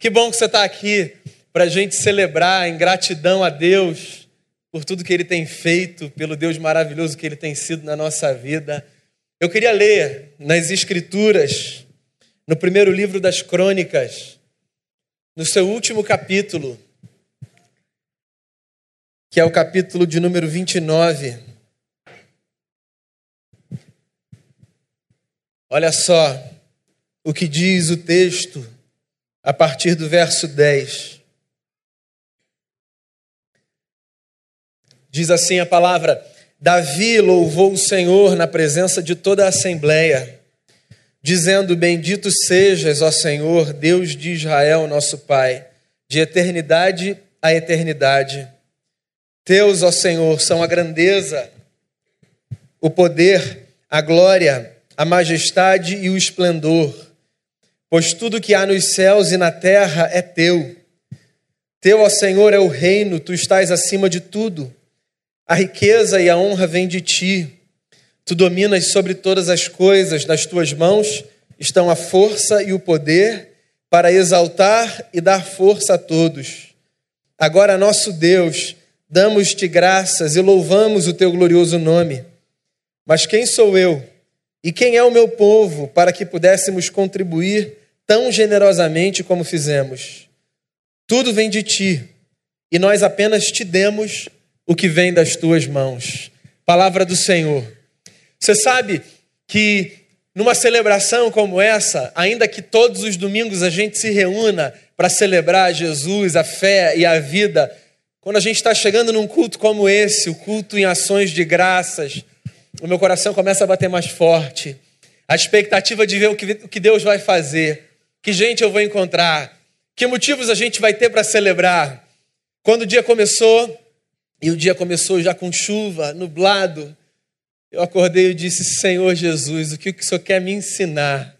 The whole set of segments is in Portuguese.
Que bom que você está aqui para a gente celebrar em gratidão a Deus por tudo que Ele tem feito, pelo Deus maravilhoso que Ele tem sido na nossa vida. Eu queria ler nas Escrituras, no primeiro livro das Crônicas, no seu último capítulo, que é o capítulo de número 29. Olha só o que diz o texto a partir do verso 10. Diz assim a palavra: Davi louvou o Senhor na presença de toda a assembleia, dizendo: Bendito sejas, ó Senhor, Deus de Israel, nosso Pai, de eternidade a eternidade. Teus, ó Senhor, são a grandeza, o poder, a glória, a majestade e o esplendor pois tudo que há nos céus e na terra é teu. Teu, ó Senhor, é o reino, tu estás acima de tudo. A riqueza e a honra vêm de ti. Tu dominas sobre todas as coisas, nas tuas mãos estão a força e o poder para exaltar e dar força a todos. Agora, nosso Deus, damos-te graças e louvamos o teu glorioso nome. Mas quem sou eu e quem é o meu povo para que pudéssemos contribuir tão generosamente como fizemos. Tudo vem de ti, e nós apenas te demos o que vem das tuas mãos. Palavra do Senhor. Você sabe que numa celebração como essa, ainda que todos os domingos a gente se reúna para celebrar Jesus, a fé e a vida, quando a gente está chegando num culto como esse, o culto em ações de graças, o meu coração começa a bater mais forte. A expectativa de ver o que Deus vai fazer. Que gente eu vou encontrar? Que motivos a gente vai ter para celebrar? Quando o dia começou, e o dia começou já com chuva, nublado, eu acordei e disse: Senhor Jesus, o que o Senhor quer me ensinar?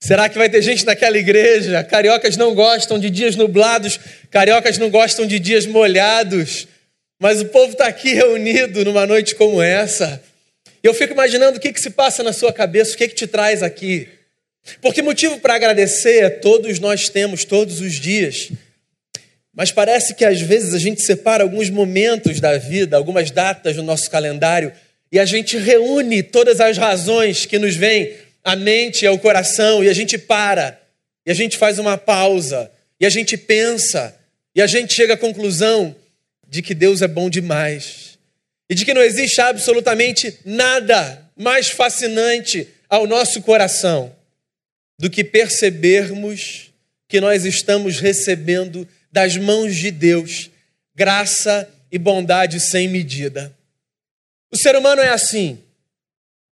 Será que vai ter gente naquela igreja? Cariocas não gostam de dias nublados, cariocas não gostam de dias molhados, mas o povo está aqui reunido numa noite como essa. Eu fico imaginando o que, que se passa na sua cabeça, o que, que te traz aqui. Porque motivo para agradecer todos nós temos todos os dias. Mas parece que às vezes a gente separa alguns momentos da vida, algumas datas no nosso calendário, e a gente reúne todas as razões que nos vêm à mente e ao coração, e a gente para, e a gente faz uma pausa, e a gente pensa, e a gente chega à conclusão de que Deus é bom demais, e de que não existe absolutamente nada mais fascinante ao nosso coração do que percebermos que nós estamos recebendo das mãos de Deus graça e bondade sem medida. O ser humano é assim.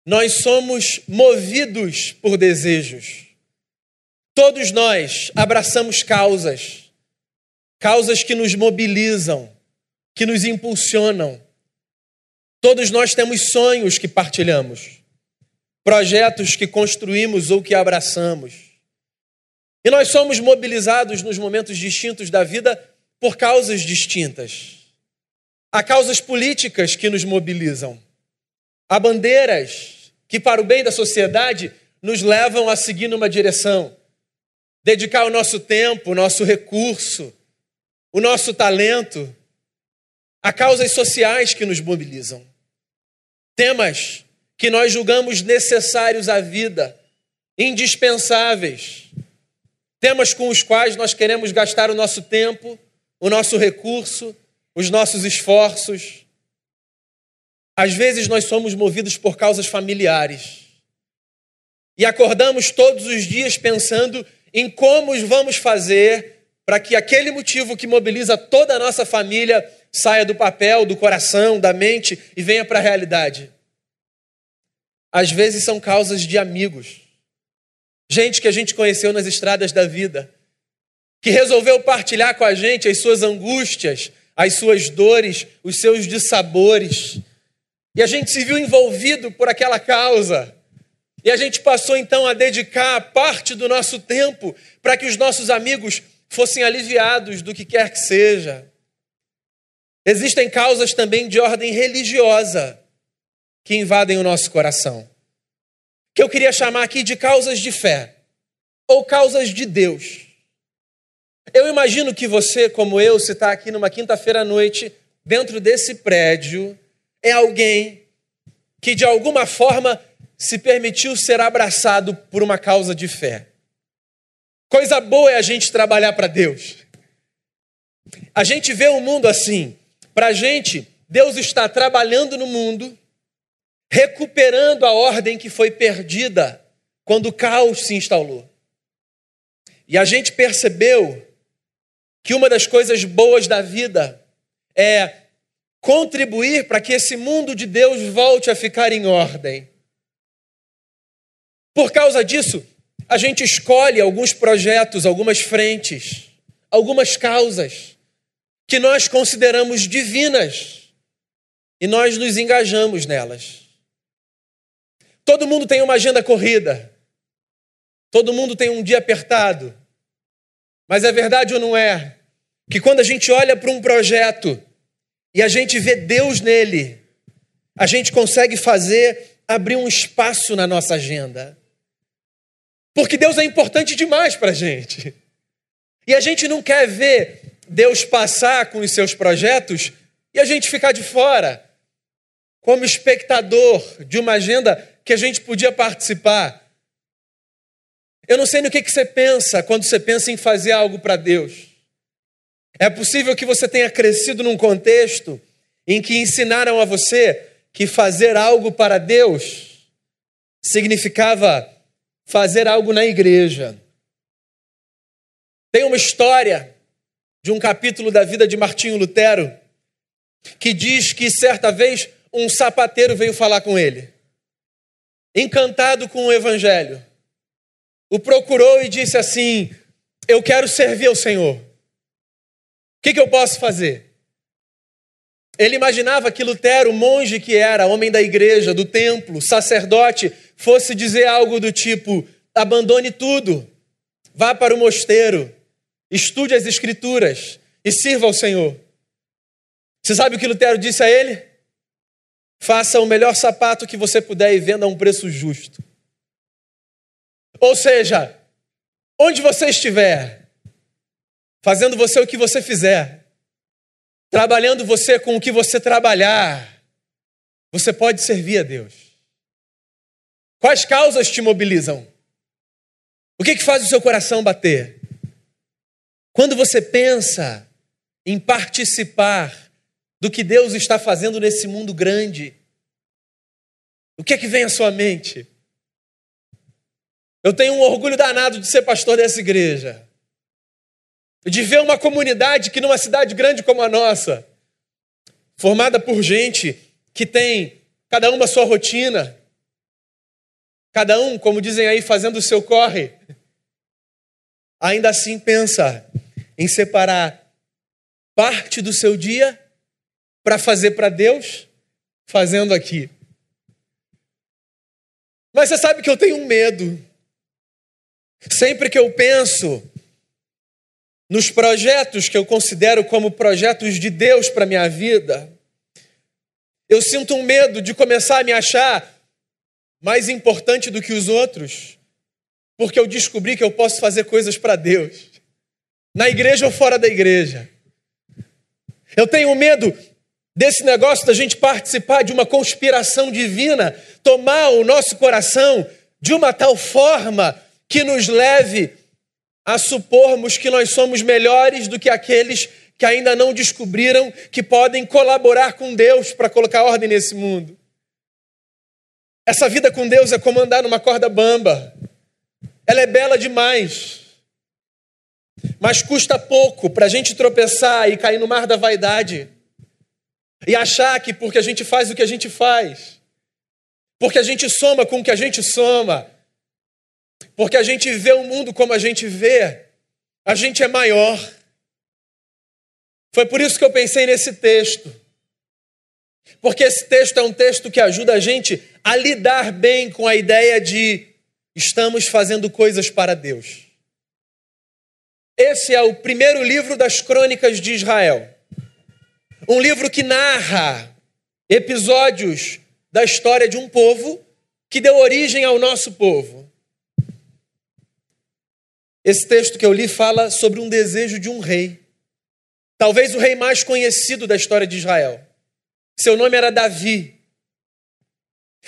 Nós somos movidos por desejos. Todos nós abraçamos causas, causas que nos mobilizam, que nos impulsionam. Todos nós temos sonhos que partilhamos projetos que construímos ou que abraçamos. E nós somos mobilizados nos momentos distintos da vida por causas distintas. Há causas políticas que nos mobilizam. Há bandeiras que, para o bem da sociedade, nos levam a seguir numa direção. Dedicar o nosso tempo, o nosso recurso, o nosso talento. Há causas sociais que nos mobilizam. Temas que nós julgamos necessários à vida, indispensáveis, temas com os quais nós queremos gastar o nosso tempo, o nosso recurso, os nossos esforços. Às vezes nós somos movidos por causas familiares e acordamos todos os dias pensando em como vamos fazer para que aquele motivo que mobiliza toda a nossa família saia do papel, do coração, da mente e venha para a realidade às vezes são causas de amigos. Gente que a gente conheceu nas estradas da vida, que resolveu partilhar com a gente as suas angústias, as suas dores, os seus dissabores. E a gente se viu envolvido por aquela causa. E a gente passou então a dedicar parte do nosso tempo para que os nossos amigos fossem aliviados do que quer que seja. Existem causas também de ordem religiosa que invadem o nosso coração. Que eu queria chamar aqui de causas de fé ou causas de Deus. Eu imagino que você, como eu, se está aqui numa quinta-feira à noite, dentro desse prédio, é alguém que de alguma forma se permitiu ser abraçado por uma causa de fé. Coisa boa é a gente trabalhar para Deus. A gente vê o mundo assim. Para a gente, Deus está trabalhando no mundo, recuperando a ordem que foi perdida quando o caos se instalou. E a gente percebeu que uma das coisas boas da vida é contribuir para que esse mundo de Deus volte a ficar em ordem. Por causa disso, a gente escolhe alguns projetos, algumas frentes, algumas causas que nós consideramos divinas e nós nos engajamos nelas. Todo mundo tem uma agenda corrida, todo mundo tem um dia apertado, mas é verdade ou não é que quando a gente olha para um projeto e a gente vê Deus nele, a gente consegue fazer abrir um espaço na nossa agenda. Porque Deus é importante demais para a gente. E a gente não quer ver Deus passar com os seus projetos e a gente ficar de fora, como espectador de uma agenda que a gente podia participar. Eu não sei no que, que você pensa quando você pensa em fazer algo para Deus. É possível que você tenha crescido num contexto em que ensinaram a você que fazer algo para Deus significava fazer algo na igreja. Tem uma história de um capítulo da vida de Martinho Lutero que diz que certa vez um sapateiro veio falar com ele, encantado com o evangelho. O procurou e disse assim: Eu quero servir ao Senhor. O que, que eu posso fazer? Ele imaginava que Lutero, monge que era, homem da igreja, do templo, sacerdote, fosse dizer algo do tipo: abandone tudo, vá para o mosteiro, estude as escrituras e sirva ao Senhor. Você sabe o que Lutero disse a ele? Faça o melhor sapato que você puder e venda a um preço justo. Ou seja, onde você estiver, fazendo você o que você fizer, trabalhando você com o que você trabalhar, você pode servir a Deus. Quais causas te mobilizam? O que, que faz o seu coração bater? Quando você pensa em participar do que Deus está fazendo nesse mundo grande, o que é que vem à sua mente? Eu tenho um orgulho danado de ser pastor dessa igreja, de ver uma comunidade que numa cidade grande como a nossa, formada por gente que tem cada uma a sua rotina, cada um, como dizem aí, fazendo o seu corre, ainda assim pensa em separar parte do seu dia para fazer para Deus, fazendo aqui. Mas você sabe que eu tenho um medo. Sempre que eu penso nos projetos que eu considero como projetos de Deus para minha vida, eu sinto um medo de começar a me achar mais importante do que os outros, porque eu descobri que eu posso fazer coisas para Deus, na igreja ou fora da igreja. Eu tenho medo desse negócio da gente participar de uma conspiração divina, tomar o nosso coração de uma tal forma que nos leve a supormos que nós somos melhores do que aqueles que ainda não descobriram que podem colaborar com Deus para colocar ordem nesse mundo. Essa vida com Deus é como andar numa corda bamba. Ela é bela demais. Mas custa pouco para a gente tropeçar e cair no mar da vaidade. E achar que porque a gente faz o que a gente faz, porque a gente soma com o que a gente soma, porque a gente vê o mundo como a gente vê, a gente é maior. Foi por isso que eu pensei nesse texto. Porque esse texto é um texto que ajuda a gente a lidar bem com a ideia de estamos fazendo coisas para Deus. Esse é o primeiro livro das crônicas de Israel. Um livro que narra episódios da história de um povo que deu origem ao nosso povo. Esse texto que eu li fala sobre um desejo de um rei. Talvez o rei mais conhecido da história de Israel. Seu nome era Davi.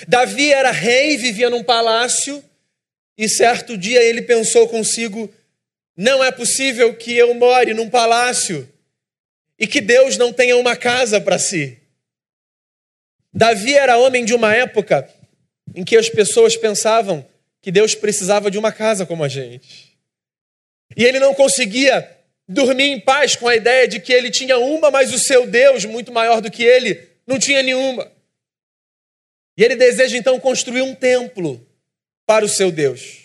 Davi era rei, vivia num palácio, e certo dia ele pensou consigo: não é possível que eu more num palácio e que Deus não tenha uma casa para si. Davi era homem de uma época em que as pessoas pensavam que Deus precisava de uma casa como a gente. E ele não conseguia dormir em paz com a ideia de que ele tinha uma, mas o seu Deus, muito maior do que ele, não tinha nenhuma. E ele deseja então construir um templo para o seu Deus.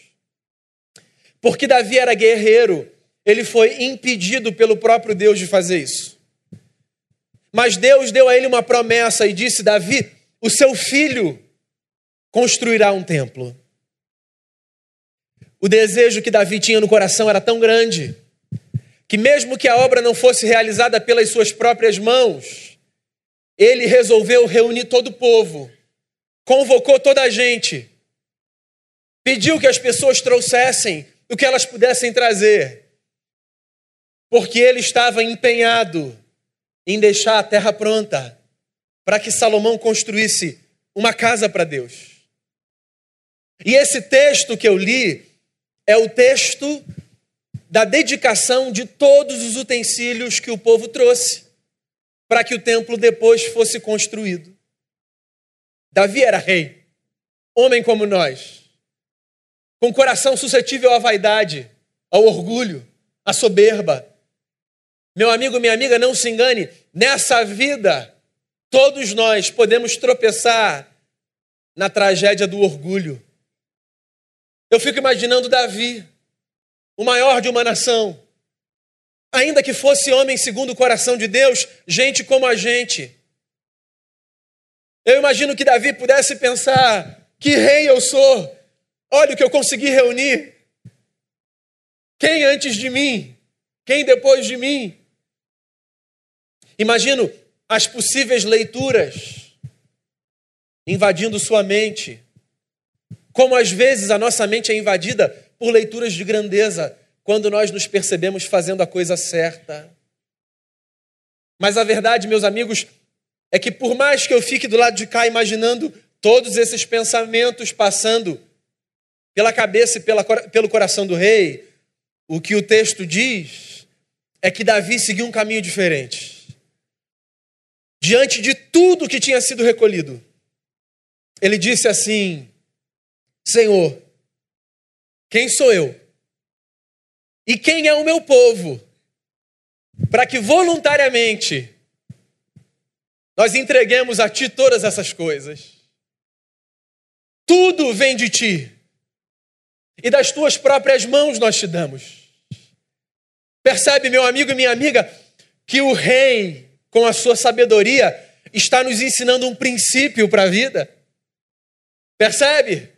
Porque Davi era guerreiro, ele foi impedido pelo próprio Deus de fazer isso. Mas Deus deu a ele uma promessa e disse: Davi, o seu filho construirá um templo. O desejo que Davi tinha no coração era tão grande que, mesmo que a obra não fosse realizada pelas suas próprias mãos, ele resolveu reunir todo o povo, convocou toda a gente, pediu que as pessoas trouxessem o que elas pudessem trazer, porque ele estava empenhado em deixar a terra pronta para que Salomão construísse uma casa para Deus. E esse texto que eu li é o texto da dedicação de todos os utensílios que o povo trouxe para que o templo depois fosse construído. Davi era rei, homem como nós, com coração suscetível à vaidade, ao orgulho, à soberba. Meu amigo, minha amiga, não se engane, nessa vida, todos nós podemos tropeçar na tragédia do orgulho. Eu fico imaginando Davi, o maior de uma nação, ainda que fosse homem segundo o coração de Deus, gente como a gente. Eu imagino que Davi pudesse pensar: que rei eu sou, olha o que eu consegui reunir. Quem antes de mim? Quem depois de mim? Imagino as possíveis leituras invadindo sua mente. Como às vezes a nossa mente é invadida por leituras de grandeza, quando nós nos percebemos fazendo a coisa certa. Mas a verdade, meus amigos, é que por mais que eu fique do lado de cá imaginando todos esses pensamentos passando pela cabeça e pela, pelo coração do rei, o que o texto diz é que Davi seguiu um caminho diferente. Diante de tudo que tinha sido recolhido, ele disse assim: Senhor, quem sou eu? E quem é o meu povo? Para que voluntariamente nós entreguemos a Ti todas essas coisas. Tudo vem de Ti. E das Tuas próprias mãos nós te damos. Percebe, meu amigo e minha amiga, que o Rei, com a sua sabedoria, está nos ensinando um princípio para a vida. Percebe?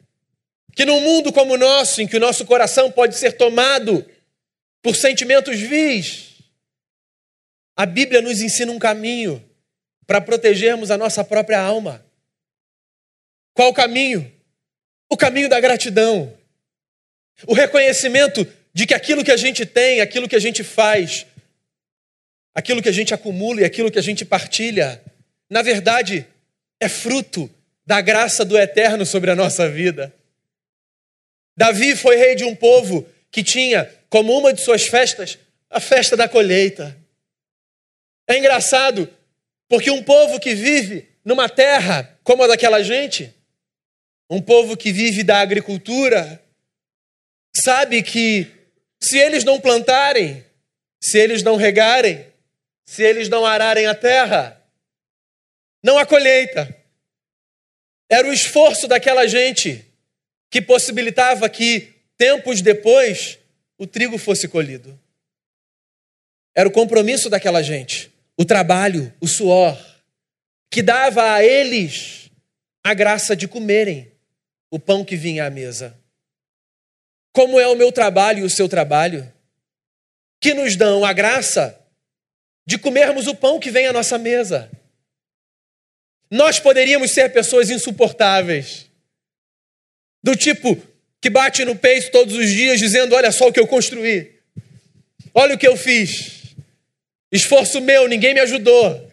Que num mundo como o nosso, em que o nosso coração pode ser tomado por sentimentos vis, a Bíblia nos ensina um caminho para protegermos a nossa própria alma. Qual o caminho? O caminho da gratidão. O reconhecimento de que aquilo que a gente tem, aquilo que a gente faz, aquilo que a gente acumula e aquilo que a gente partilha, na verdade, é fruto da graça do eterno sobre a nossa vida. Davi foi rei de um povo que tinha como uma de suas festas a festa da colheita. É engraçado, porque um povo que vive numa terra como a daquela gente, um povo que vive da agricultura, sabe que se eles não plantarem, se eles não regarem, se eles não ararem a terra, não há colheita. Era o esforço daquela gente que possibilitava que, tempos depois, o trigo fosse colhido. Era o compromisso daquela gente, o trabalho, o suor, que dava a eles a graça de comerem o pão que vinha à mesa. Como é o meu trabalho e o seu trabalho, que nos dão a graça de comermos o pão que vem à nossa mesa. Nós poderíamos ser pessoas insuportáveis, do tipo, que bate no peito todos os dias dizendo: Olha só o que eu construí, olha o que eu fiz, esforço meu, ninguém me ajudou.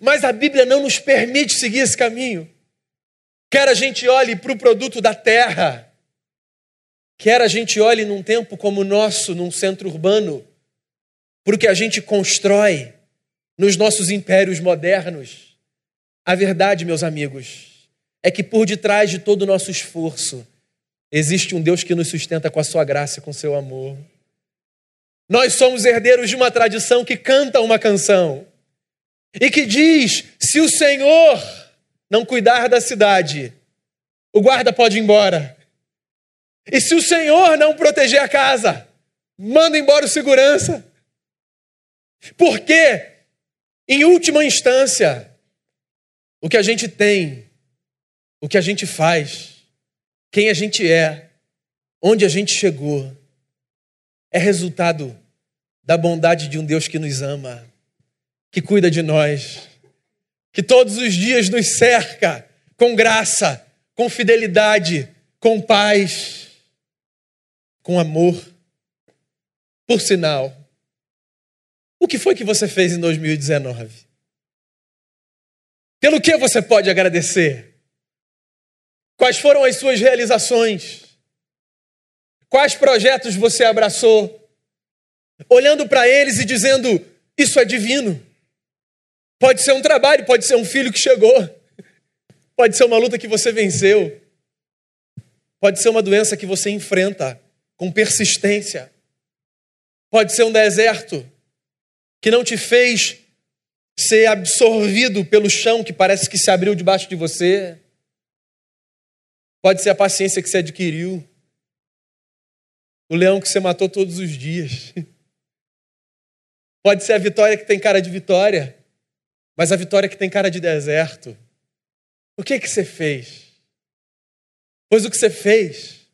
Mas a Bíblia não nos permite seguir esse caminho. Quer a gente olhe para o produto da terra, quer a gente olhe num tempo como o nosso, num centro urbano, porque a gente constrói nos nossos impérios modernos. A verdade, meus amigos, é que por detrás de todo o nosso esforço existe um Deus que nos sustenta com a sua graça com o seu amor. Nós somos herdeiros de uma tradição que canta uma canção e que diz: se o Senhor não cuidar da cidade, o guarda pode ir embora. E se o Senhor não proteger a casa, manda embora o segurança. Porque, em última instância, o que a gente tem, o que a gente faz, quem a gente é, onde a gente chegou, é resultado da bondade de um Deus que nos ama, que cuida de nós, que todos os dias nos cerca com graça, com fidelidade, com paz, com amor. Por sinal, o que foi que você fez em 2019? Pelo que você pode agradecer? Quais foram as suas realizações? Quais projetos você abraçou? Olhando para eles e dizendo: Isso é divino. Pode ser um trabalho, pode ser um filho que chegou, pode ser uma luta que você venceu, pode ser uma doença que você enfrenta com persistência, pode ser um deserto que não te fez ser absorvido pelo chão que parece que se abriu debaixo de você. Pode ser a paciência que você adquiriu. O leão que você matou todos os dias. Pode ser a vitória que tem cara de vitória, mas a vitória que tem cara de deserto. O que que você fez? Pois o que você fez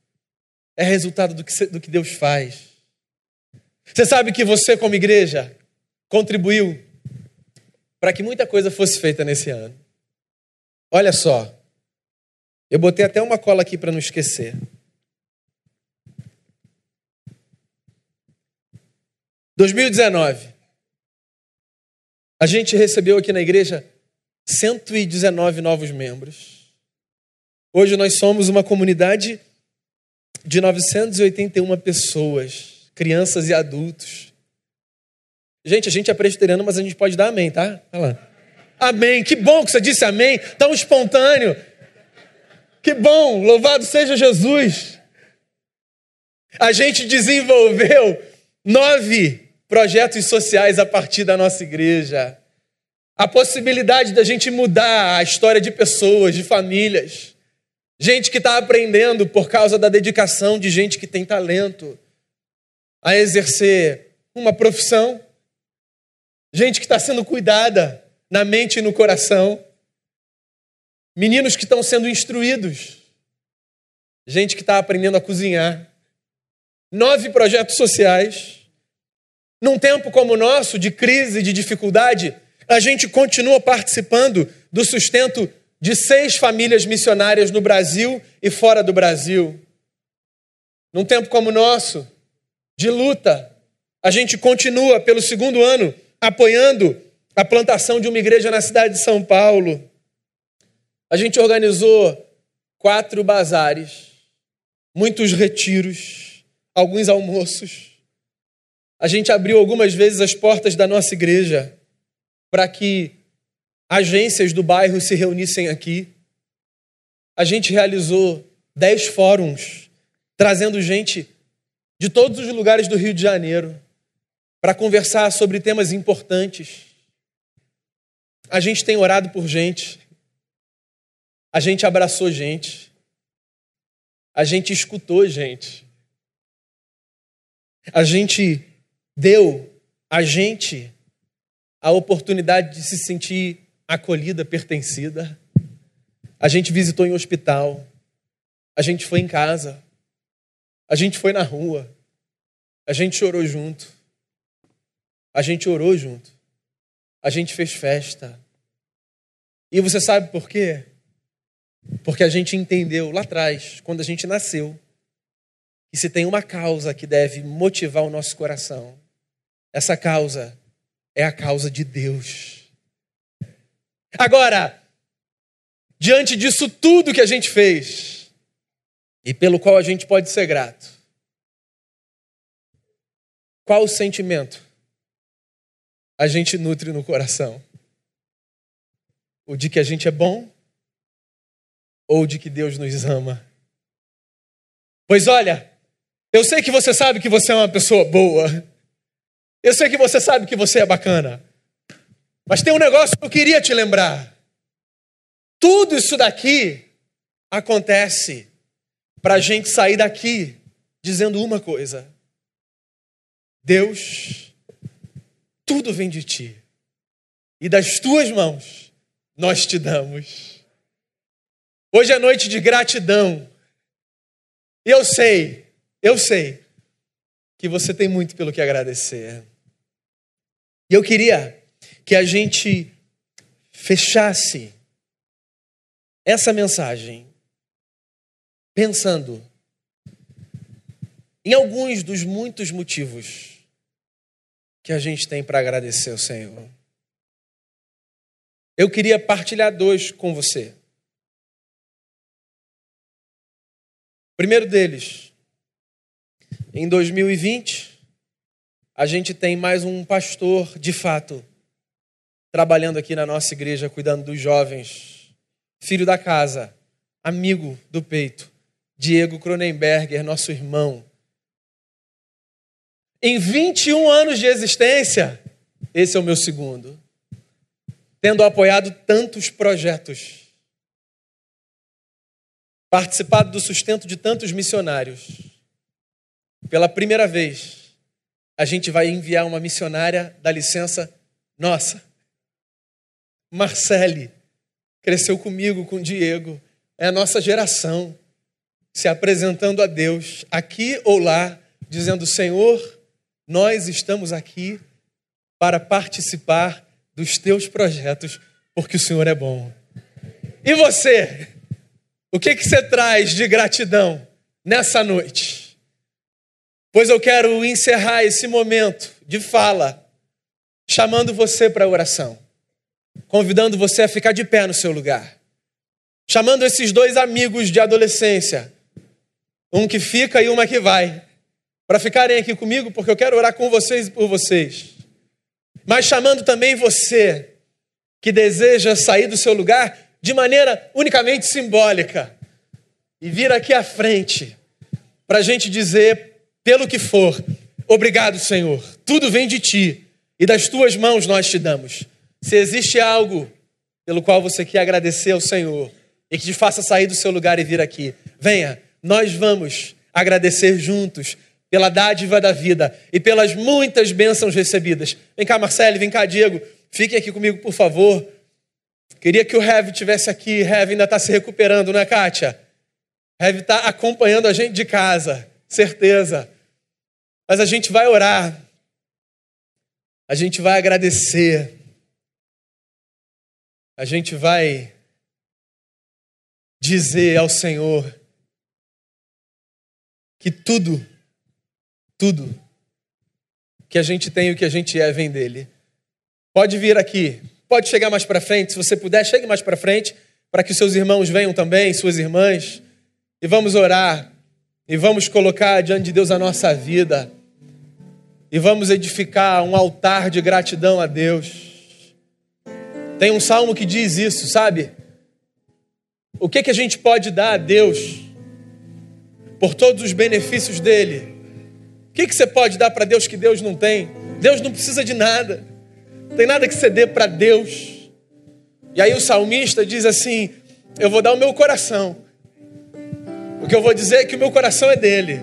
é resultado do que, do que Deus faz. Você sabe que você, como igreja, contribuiu para que muita coisa fosse feita nesse ano. Olha só, eu botei até uma cola aqui para não esquecer. (2019) A gente recebeu aqui na igreja 119 novos membros. Hoje nós somos uma comunidade de 981 pessoas, crianças e adultos. Gente, a gente é presbiteriano, mas a gente pode dar amém, tá? Olha lá. Amém. Que bom que você disse amém, tão espontâneo. Que bom, louvado seja Jesus. A gente desenvolveu nove projetos sociais a partir da nossa igreja. A possibilidade da gente mudar a história de pessoas, de famílias. Gente que está aprendendo por causa da dedicação de gente que tem talento a exercer uma profissão gente que está sendo cuidada na mente e no coração, meninos que estão sendo instruídos, gente que está aprendendo a cozinhar. Nove projetos sociais. Num tempo como o nosso, de crise, de dificuldade, a gente continua participando do sustento de seis famílias missionárias no Brasil e fora do Brasil. Num tempo como o nosso, de luta, a gente continua pelo segundo ano apoiando a plantação de uma igreja na cidade de São Paulo. A gente organizou quatro bazares, muitos retiros, alguns almoços. A gente abriu algumas vezes as portas da nossa igreja para que agências do bairro se reunissem aqui. A gente realizou dez fóruns, trazendo gente de todos os lugares do Rio de Janeiro para conversar sobre temas importantes. A gente tem orado por gente, a gente abraçou gente, a gente escutou gente, a gente deu a gente a oportunidade de se sentir acolhida, pertencida. A gente visitou em hospital, a gente foi em casa, a gente foi na rua, a gente chorou junto. A gente orou junto. A gente fez festa. E você sabe por quê? Porque a gente entendeu lá atrás, quando a gente nasceu, que se tem uma causa que deve motivar o nosso coração, essa causa é a causa de Deus. Agora, diante disso tudo que a gente fez e pelo qual a gente pode ser grato, qual o sentimento a gente nutre no coração? O de que a gente é bom ou de que Deus nos ama? Pois olha, eu sei que você sabe que você é uma pessoa boa. Eu sei que você sabe que você é bacana. Mas tem um negócio que eu queria te lembrar. Tudo isso daqui acontece para a gente sair daqui dizendo uma coisa: Deus, tudo vem de ti, e das tuas mãos nós te damos. Hoje é noite de gratidão. E eu sei, eu sei que você tem muito pelo que agradecer. E eu queria que a gente fechasse essa mensagem pensando em alguns dos muitos motivos que a gente tem para agradecer ao Senhor. Eu queria partilhar dois com você. O primeiro deles, em 2020, a gente tem mais um pastor, de fato, trabalhando aqui na nossa igreja, cuidando dos jovens, filho da casa, amigo do peito, Diego Cronenberger, nosso irmão, em 21 anos de existência, esse é o meu segundo. Tendo apoiado tantos projetos, participado do sustento de tantos missionários. Pela primeira vez, a gente vai enviar uma missionária da licença nossa. Marcele cresceu comigo, com Diego, é a nossa geração se apresentando a Deus, aqui ou lá, dizendo: Senhor, nós estamos aqui para participar dos teus projetos, porque o Senhor é bom. E você? O que, que você traz de gratidão nessa noite? Pois eu quero encerrar esse momento de fala, chamando você para a oração, convidando você a ficar de pé no seu lugar, chamando esses dois amigos de adolescência, um que fica e uma que vai para ficarem aqui comigo, porque eu quero orar com vocês e por vocês. Mas chamando também você que deseja sair do seu lugar de maneira unicamente simbólica e vir aqui à frente para a gente dizer, pelo que for, obrigado, Senhor, tudo vem de ti e das tuas mãos nós te damos. Se existe algo pelo qual você quer agradecer ao Senhor e que te faça sair do seu lugar e vir aqui, venha, nós vamos agradecer juntos pela dádiva da vida e pelas muitas bênçãos recebidas. Vem cá, Marcelo, vem cá, Diego, fiquem aqui comigo, por favor. Queria que o Heavy tivesse aqui. Heavy ainda está se recuperando, não é, Kátia? Heavy está acompanhando a gente de casa, certeza. Mas a gente vai orar. A gente vai agradecer. A gente vai dizer ao Senhor que tudo tudo que a gente tem e o que a gente é vem dele. Pode vir aqui, pode chegar mais para frente, se você puder, chegue mais para frente, para que seus irmãos venham também, suas irmãs, e vamos orar, e vamos colocar diante de Deus a nossa vida, e vamos edificar um altar de gratidão a Deus. Tem um salmo que diz isso, sabe? O que, que a gente pode dar a Deus por todos os benefícios dele? O que, que você pode dar para Deus que Deus não tem? Deus não precisa de nada. Não tem nada que você dê para Deus. E aí o salmista diz assim: Eu vou dar o meu coração. O que eu vou dizer é que o meu coração é dele.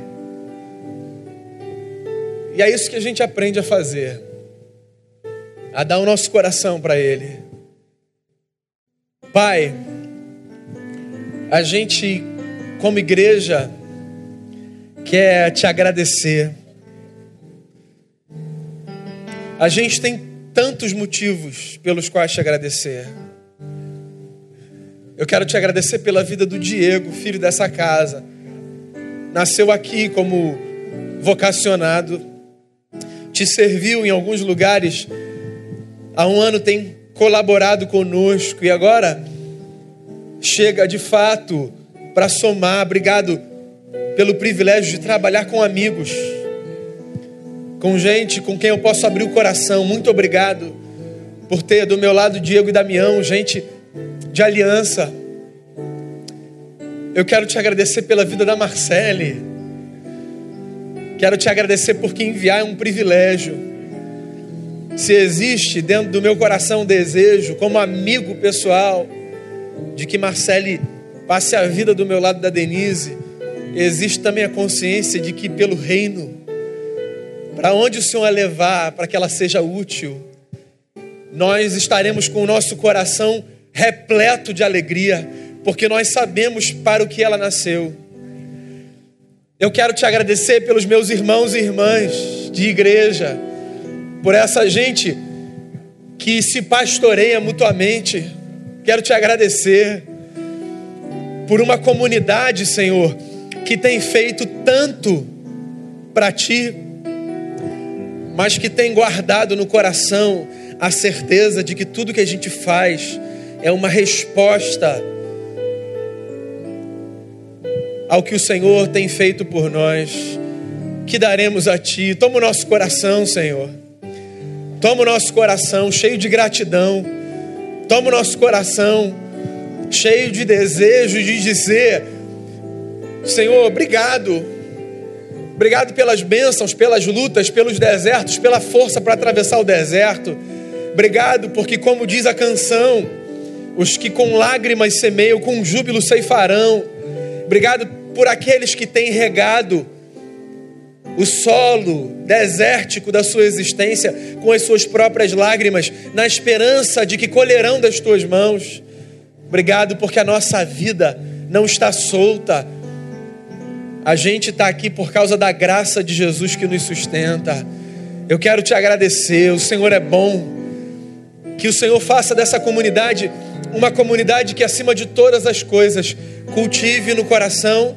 E é isso que a gente aprende a fazer. A dar o nosso coração para ele. Pai, a gente, como igreja, quer te agradecer A gente tem tantos motivos pelos quais te agradecer. Eu quero te agradecer pela vida do Diego, filho dessa casa. Nasceu aqui como vocacionado, te serviu em alguns lugares, há um ano tem colaborado conosco e agora chega de fato para somar. Obrigado pelo privilégio de trabalhar com amigos, com gente com quem eu posso abrir o coração. Muito obrigado por ter do meu lado Diego e Damião, gente de aliança. Eu quero te agradecer pela vida da Marcele. Quero te agradecer porque enviar é um privilégio. Se existe dentro do meu coração um desejo, como amigo pessoal, de que Marcele passe a vida do meu lado da Denise, existe também a consciência de que pelo reino, para onde o Senhor a levar, para que ela seja útil, nós estaremos com o nosso coração repleto de alegria, porque nós sabemos para o que ela nasceu. Eu quero te agradecer pelos meus irmãos e irmãs de igreja, por essa gente que se pastoreia mutuamente. Quero te agradecer por uma comunidade, Senhor, que tem feito tanto para ti, mas que tem guardado no coração a certeza de que tudo que a gente faz é uma resposta ao que o Senhor tem feito por nós, que daremos a Ti. Toma o nosso coração, Senhor. Toma o nosso coração cheio de gratidão. Toma o nosso coração cheio de desejo de dizer: Senhor, obrigado. Obrigado pelas bênçãos, pelas lutas, pelos desertos, pela força para atravessar o deserto. Obrigado porque, como diz a canção, os que com lágrimas semeiam, com júbilo ceifarão. Obrigado por aqueles que têm regado o solo desértico da sua existência com as suas próprias lágrimas, na esperança de que colherão das tuas mãos. Obrigado porque a nossa vida não está solta. A gente está aqui por causa da graça de Jesus que nos sustenta. Eu quero te agradecer, o Senhor é bom. Que o Senhor faça dessa comunidade uma comunidade que, acima de todas as coisas, cultive no coração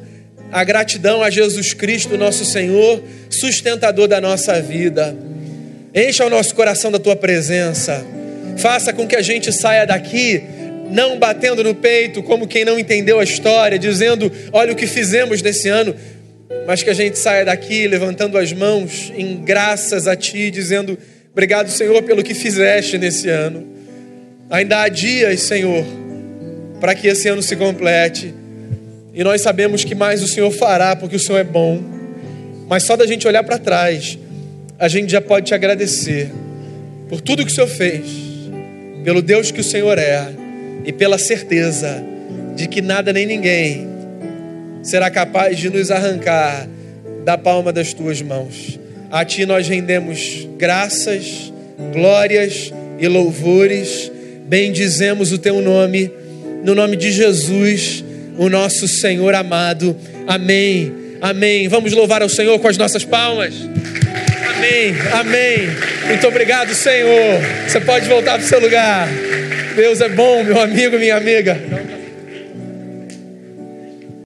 a gratidão a Jesus Cristo, nosso Senhor, sustentador da nossa vida. Encha o nosso coração da tua presença. Faça com que a gente saia daqui não batendo no peito como quem não entendeu a história, dizendo: "Olha o que fizemos nesse ano", mas que a gente saia daqui levantando as mãos em graças a ti, dizendo: "Obrigado, Senhor, pelo que fizeste nesse ano". Ainda há dias, Senhor, para que esse ano se complete. E nós sabemos que mais o Senhor fará, porque o Senhor é bom. Mas só da gente olhar para trás, a gente já pode te agradecer por tudo que o Senhor fez, pelo Deus que o Senhor é e pela certeza de que nada nem ninguém será capaz de nos arrancar da palma das tuas mãos. A ti nós rendemos graças, glórias e louvores bendizemos o teu nome, no nome de Jesus, o nosso Senhor amado. Amém. Amém. Vamos louvar ao Senhor com as nossas palmas. Amém. Amém. Muito obrigado, Senhor. Você pode voltar para o seu lugar. Deus é bom, meu amigo, minha amiga.